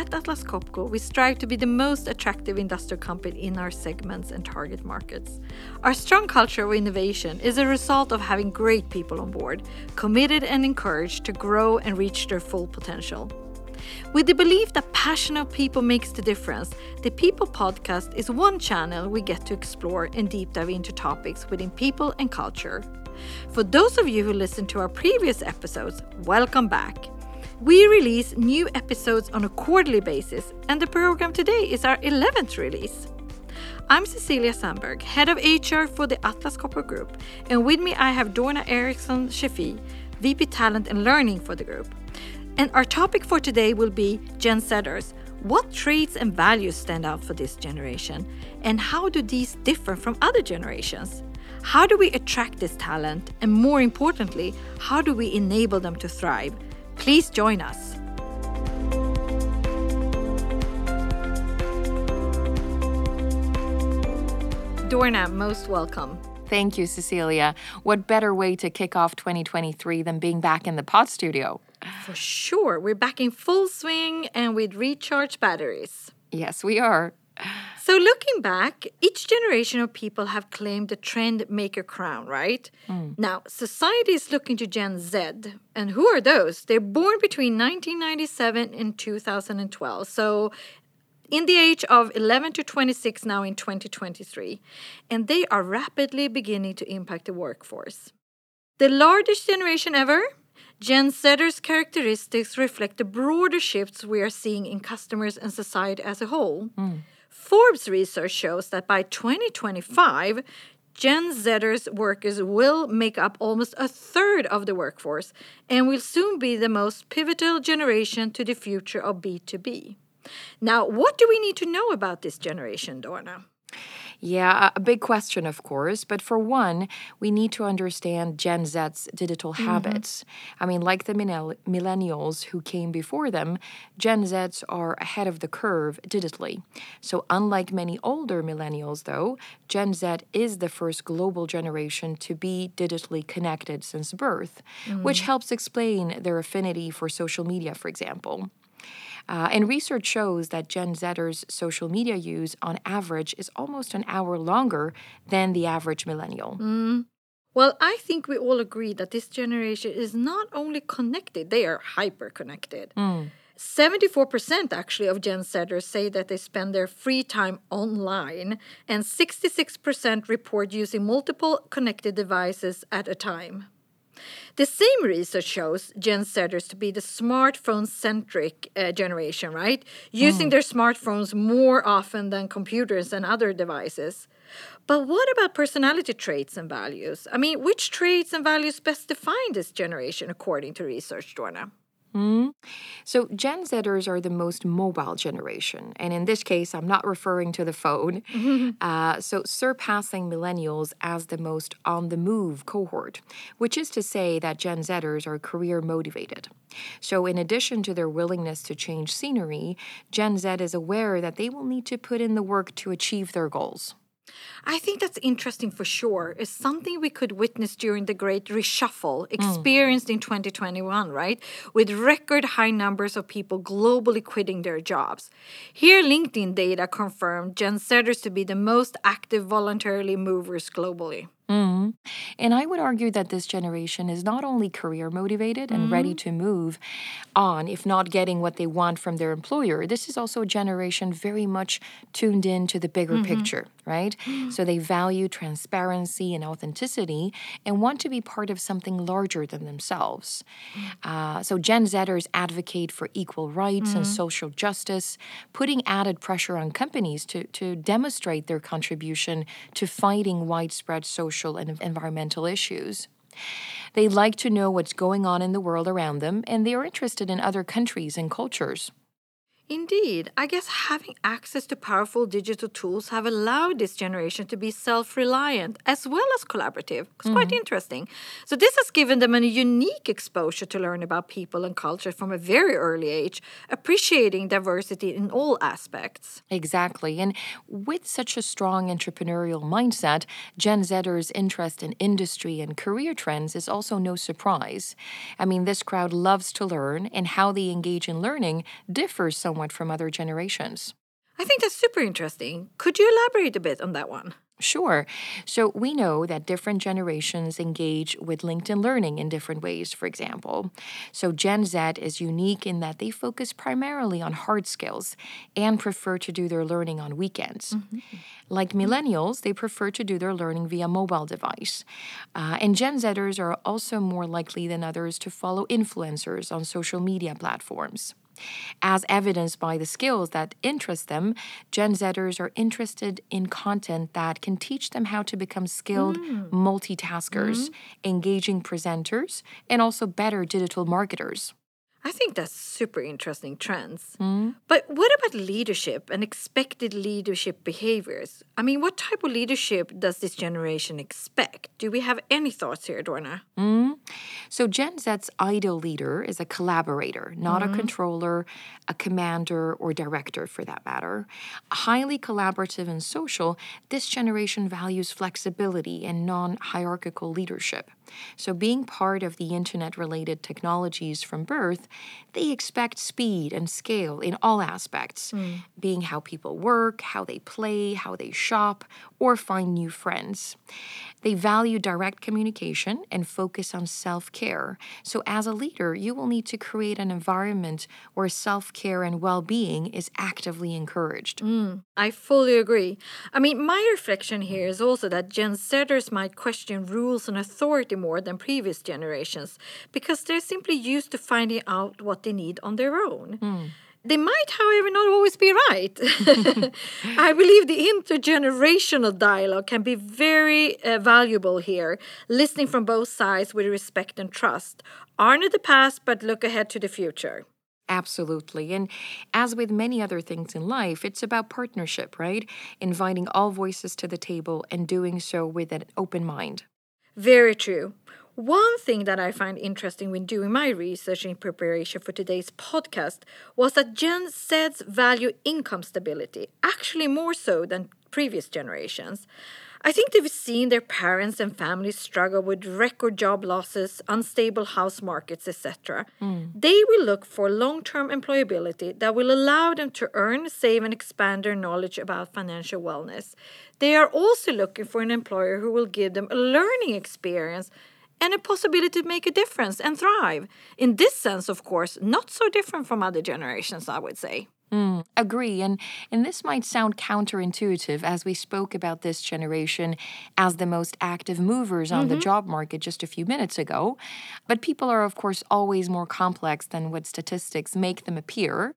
At Atlas Copco, we strive to be the most attractive industrial company in our segments and target markets. Our strong culture of innovation is a result of having great people on board, committed and encouraged to grow and reach their full potential. With the belief that passionate people makes the difference, the People Podcast is one channel we get to explore and deep dive into topics within people and culture. For those of you who listened to our previous episodes, welcome back. We release new episodes on a quarterly basis, and the program today is our 11th release. I'm Cecilia Sandberg, head of HR for the Atlas Copco Group, and with me I have Dorna Eriksson Shaffi, VP Talent and Learning for the group. And our topic for today will be Gen Zers. What traits and values stand out for this generation? And how do these differ from other generations? How do we attract this talent? And more importantly, how do we enable them to thrive? Please join us. Dorna, most welcome. Thank you, Cecilia. What better way to kick off 2023 than being back in the pod studio? For sure. We're back in full swing and with recharged batteries. Yes, we are. So, looking back, each generation of people have claimed the trend maker crown, right? Mm. Now, society is looking to Gen Z. And who are those? They're born between 1997 and 2012. So, in the age of 11 to 26 now in 2023. And they are rapidly beginning to impact the workforce. The largest generation ever, Gen Zers' characteristics reflect the broader shifts we are seeing in customers and society as a whole. Mm. Forbes research shows that by 2025, Gen Zers workers will make up almost a third of the workforce and will soon be the most pivotal generation to the future of B2B. Now, what do we need to know about this generation, Dorna? Yeah, a big question, of course. But for one, we need to understand Gen Z's digital mm-hmm. habits. I mean, like the millennials who came before them, Gen Zs are ahead of the curve digitally. So, unlike many older millennials, though, Gen Z is the first global generation to be digitally connected since birth, mm. which helps explain their affinity for social media, for example. Uh, and research shows that Gen Zers' social media use on average is almost an hour longer than the average millennial. Mm. Well, I think we all agree that this generation is not only connected, they are hyper connected. Mm. 74% actually of Gen Zers say that they spend their free time online, and 66% report using multiple connected devices at a time. The same research shows Gen Zers to be the smartphone centric uh, generation, right? Using mm. their smartphones more often than computers and other devices. But what about personality traits and values? I mean, which traits and values best define this generation according to research, Dorna? Mm. So, Gen Zers are the most mobile generation. And in this case, I'm not referring to the phone. uh, so, surpassing millennials as the most on the move cohort, which is to say that Gen Zers are career motivated. So, in addition to their willingness to change scenery, Gen Z is aware that they will need to put in the work to achieve their goals. I think that's interesting for sure. It's something we could witness during the great reshuffle mm. experienced mm. in 2021, right? With record high numbers of people globally quitting their jobs. Here, LinkedIn data confirmed Gen Zers to be the most active voluntarily movers globally. Mm. And I would argue that this generation is not only career motivated and mm. ready to move on, if not getting what they want from their employer, this is also a generation very much tuned in to the bigger mm-hmm. picture, right? So they value transparency and authenticity and want to be part of something larger than themselves. Uh, so Gen Zers advocate for equal rights mm. and social justice, putting added pressure on companies to, to demonstrate their contribution to fighting widespread social social and environmental issues. They like to know what's going on in the world around them, and they are interested in other countries and cultures. Indeed, I guess having access to powerful digital tools have allowed this generation to be self-reliant as well as collaborative. It's mm. quite interesting. So this has given them a unique exposure to learn about people and culture from a very early age, appreciating diversity in all aspects. Exactly. And with such a strong entrepreneurial mindset, Gen Zers' interest in industry and career trends is also no surprise. I mean, this crowd loves to learn and how they engage in learning differs somewhat somewhat from other generations. I think that's super interesting. Could you elaborate a bit on that one? Sure. So we know that different generations engage with LinkedIn Learning in different ways, for example. So Gen Z is unique in that they focus primarily on hard skills and prefer to do their learning on weekends. Mm-hmm. Like millennials, they prefer to do their learning via mobile device. Uh, and Gen Zers are also more likely than others to follow influencers on social media platforms. As evidenced by the skills that interest them, Gen Zers are interested in content that can teach them how to become skilled mm. multitaskers, mm. engaging presenters, and also better digital marketers. I think that's super interesting trends. Mm. But what about leadership and expected leadership behaviors? I mean, what type of leadership does this generation expect? Do we have any thoughts here, Dorna? Mm. So, Gen Z's ideal leader is a collaborator, not mm. a controller, a commander, or director for that matter. Highly collaborative and social, this generation values flexibility and non hierarchical leadership. So, being part of the internet related technologies from birth, they expect speed and scale in all aspects, mm. being how people work, how they play, how they shop, or find new friends. They value direct communication and focus on self care. So, as a leader, you will need to create an environment where self care and well being is actively encouraged. Mm, I fully agree. I mean, my reflection here is also that Gen Zers might question rules and authority more than previous generations because they're simply used to finding out what they need on their own. Mm. They might, however, not always be right. I believe the intergenerational dialogue can be very uh, valuable here, listening from both sides with respect and trust. Honor the past, but look ahead to the future. Absolutely. And as with many other things in life, it's about partnership, right? Inviting all voices to the table and doing so with an open mind. Very true. One thing that I find interesting when doing my research in preparation for today's podcast was that Gen Z's value income stability, actually more so than previous generations. I think they've seen their parents and families struggle with record job losses, unstable house markets, etc. Mm. They will look for long term employability that will allow them to earn, save, and expand their knowledge about financial wellness. They are also looking for an employer who will give them a learning experience and a possibility to make a difference and thrive. In this sense, of course, not so different from other generations, I would say. Mm, agree. And, and this might sound counterintuitive as we spoke about this generation as the most active movers on mm-hmm. the job market just a few minutes ago. But people are, of course, always more complex than what statistics make them appear.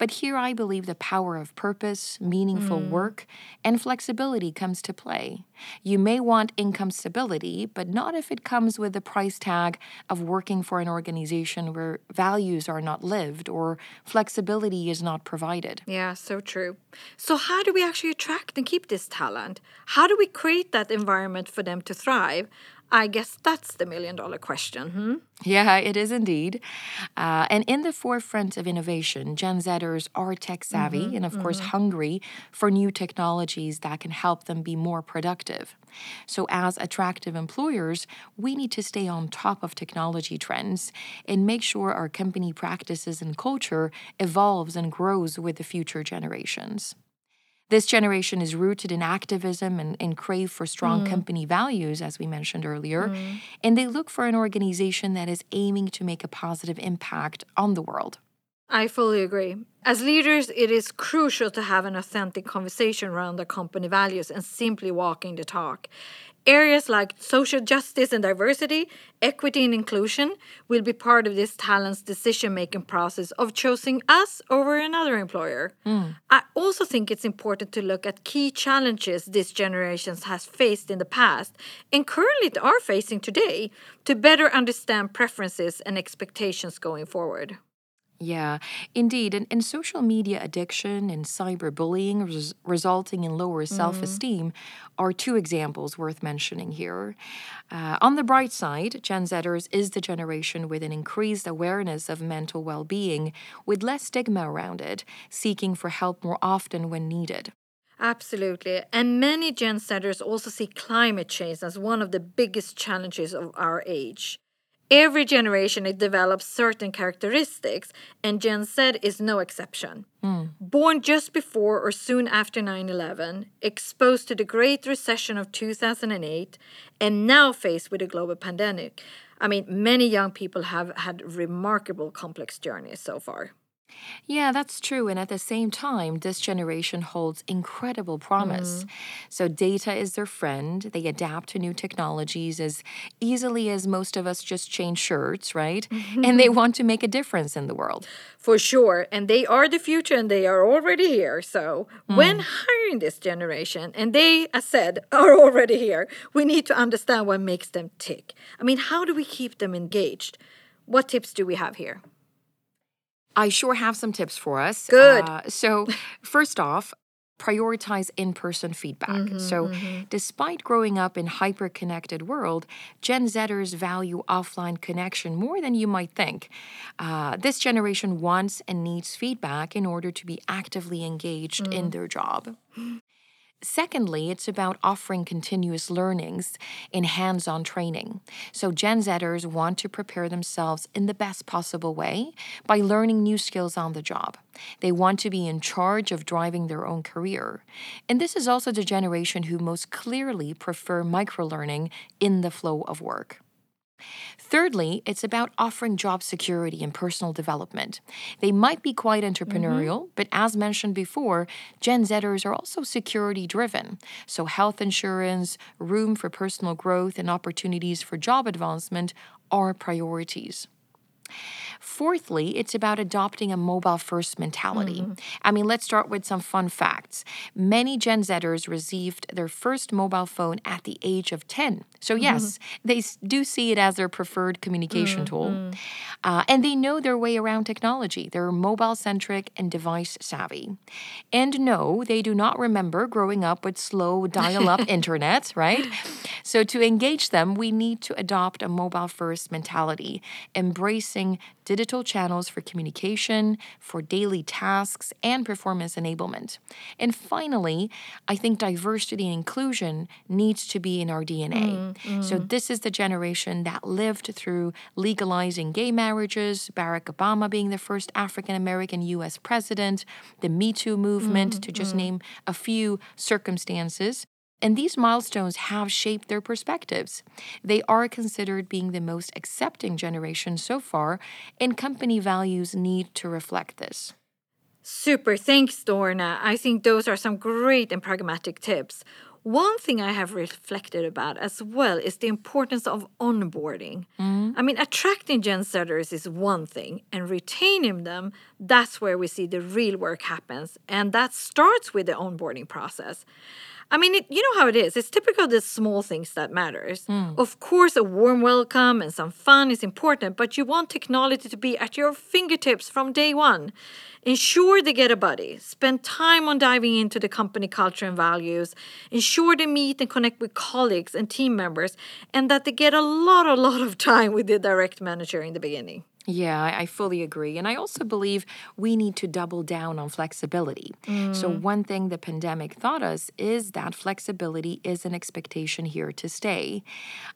But here I believe the power of purpose, meaningful mm. work, and flexibility comes to play. You may want income stability, but not if it comes with the price tag of working for an organization where values are not lived or flexibility is not provided. Yeah, so true. So, how do we actually attract and keep this talent? How do we create that environment for them to thrive? I guess that's the million dollar question. Hmm? Yeah, it is indeed. Uh, and in the forefront of innovation, Gen Zers are tech savvy mm-hmm, and, of mm-hmm. course, hungry for new technologies that can help them be more productive. So, as attractive employers, we need to stay on top of technology trends and make sure our company practices and culture evolves and grows with the future generations. This generation is rooted in activism and, and crave for strong mm. company values, as we mentioned earlier. Mm. And they look for an organization that is aiming to make a positive impact on the world. I fully agree. As leaders, it is crucial to have an authentic conversation around the company values and simply walking the talk. Areas like social justice and diversity, equity and inclusion will be part of this talent's decision making process of choosing us over another employer. Mm. I also think it's important to look at key challenges this generation has faced in the past and currently are facing today to better understand preferences and expectations going forward. Yeah, indeed. And, and social media addiction and cyberbullying res- resulting in lower mm-hmm. self esteem are two examples worth mentioning here. Uh, on the bright side, Gen Zers is the generation with an increased awareness of mental well being, with less stigma around it, seeking for help more often when needed. Absolutely. And many Gen Zers also see climate change as one of the biggest challenges of our age. Every generation it develops certain characteristics, and Gen Z is no exception. Mm. Born just before or soon after 9 11, exposed to the Great Recession of 2008, and now faced with a global pandemic. I mean, many young people have had remarkable complex journeys so far. Yeah, that's true. And at the same time, this generation holds incredible promise. Mm. So, data is their friend. They adapt to new technologies as easily as most of us just change shirts, right? and they want to make a difference in the world. For sure. And they are the future and they are already here. So, mm. when hiring this generation, and they, as said, are already here, we need to understand what makes them tick. I mean, how do we keep them engaged? What tips do we have here? I sure have some tips for us. Good. Uh, so, first off, prioritize in-person feedback. Mm-hmm, so, mm-hmm. despite growing up in hyper-connected world, Gen Zers value offline connection more than you might think. Uh, this generation wants and needs feedback in order to be actively engaged mm. in their job. Secondly, it's about offering continuous learnings in hands on training. So, Gen Zers want to prepare themselves in the best possible way by learning new skills on the job. They want to be in charge of driving their own career. And this is also the generation who most clearly prefer microlearning in the flow of work. Thirdly, it's about offering job security and personal development. They might be quite entrepreneurial, mm-hmm. but as mentioned before, Gen Zers are also security driven. So, health insurance, room for personal growth, and opportunities for job advancement are priorities. Fourthly, it's about adopting a mobile first mentality. Mm-hmm. I mean, let's start with some fun facts. Many Gen Zers received their first mobile phone at the age of 10. So, mm-hmm. yes, mm-hmm. they do see it as their preferred communication mm-hmm. tool. Uh, and they know their way around technology. They're mobile centric and device savvy. And no, they do not remember growing up with slow dial up internet, right? So, to engage them, we need to adopt a mobile first mentality, embracing digital channels for communication, for daily tasks, and performance enablement. And finally, I think diversity and inclusion needs to be in our DNA. Mm, mm. So, this is the generation that lived through legalizing gay marriages, Barack Obama being the first African American US president, the Me Too movement, mm, to just mm. name a few circumstances. And these milestones have shaped their perspectives. They are considered being the most accepting generation so far, and company values need to reflect this. Super, thanks, Dorna. I think those are some great and pragmatic tips. One thing I have reflected about as well is the importance of onboarding. Mm. I mean, attracting Gen Zers is one thing, and retaining them, that's where we see the real work happens. And that starts with the onboarding process. I mean, it, you know how it is. It's typical the small things that matters. Mm. Of course, a warm welcome and some fun is important, but you want technology to be at your fingertips from day one. Ensure they get a buddy. Spend time on diving into the company culture and values. Ensure they meet and connect with colleagues and team members, and that they get a lot, a lot of time with the direct manager in the beginning. Yeah, I fully agree. And I also believe we need to double down on flexibility. Mm. So, one thing the pandemic taught us is that flexibility is an expectation here to stay.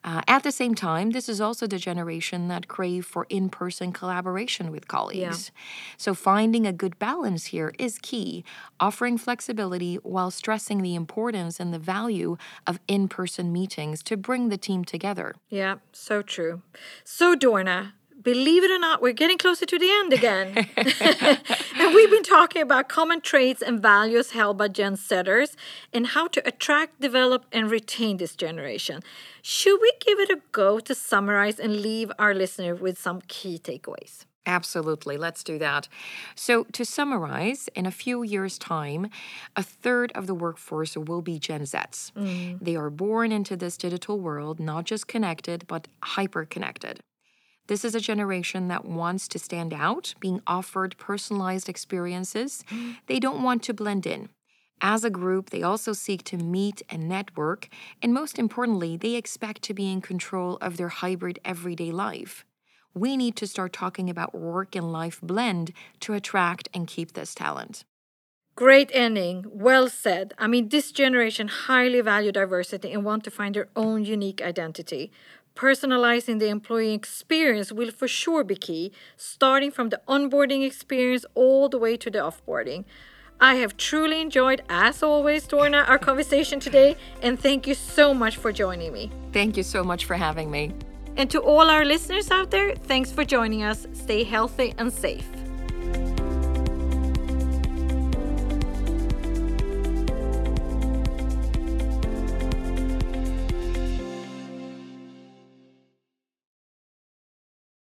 Uh, at the same time, this is also the generation that crave for in person collaboration with colleagues. Yeah. So, finding a good balance here is key, offering flexibility while stressing the importance and the value of in person meetings to bring the team together. Yeah, so true. So, Dorna, believe it or not, we're getting closer to the end again. and we've been talking about common traits and values held by Gen Zers and how to attract, develop, and retain this generation. Should we give it a go to summarize and leave our listener with some key takeaways? Absolutely. Let's do that. So, to summarize, in a few years' time, a third of the workforce will be Gen Zs. Mm. They are born into this digital world, not just connected, but hyper connected. This is a generation that wants to stand out, being offered personalized experiences. They don't want to blend in. As a group, they also seek to meet and network, and most importantly, they expect to be in control of their hybrid everyday life. We need to start talking about work and life blend to attract and keep this talent. Great ending. Well said. I mean, this generation highly value diversity and want to find their own unique identity Personalizing the employee experience will for sure be key, starting from the onboarding experience all the way to the offboarding. I have truly enjoyed, as always, Dorna, our conversation today, and thank you so much for joining me. Thank you so much for having me. And to all our listeners out there, thanks for joining us. Stay healthy and safe.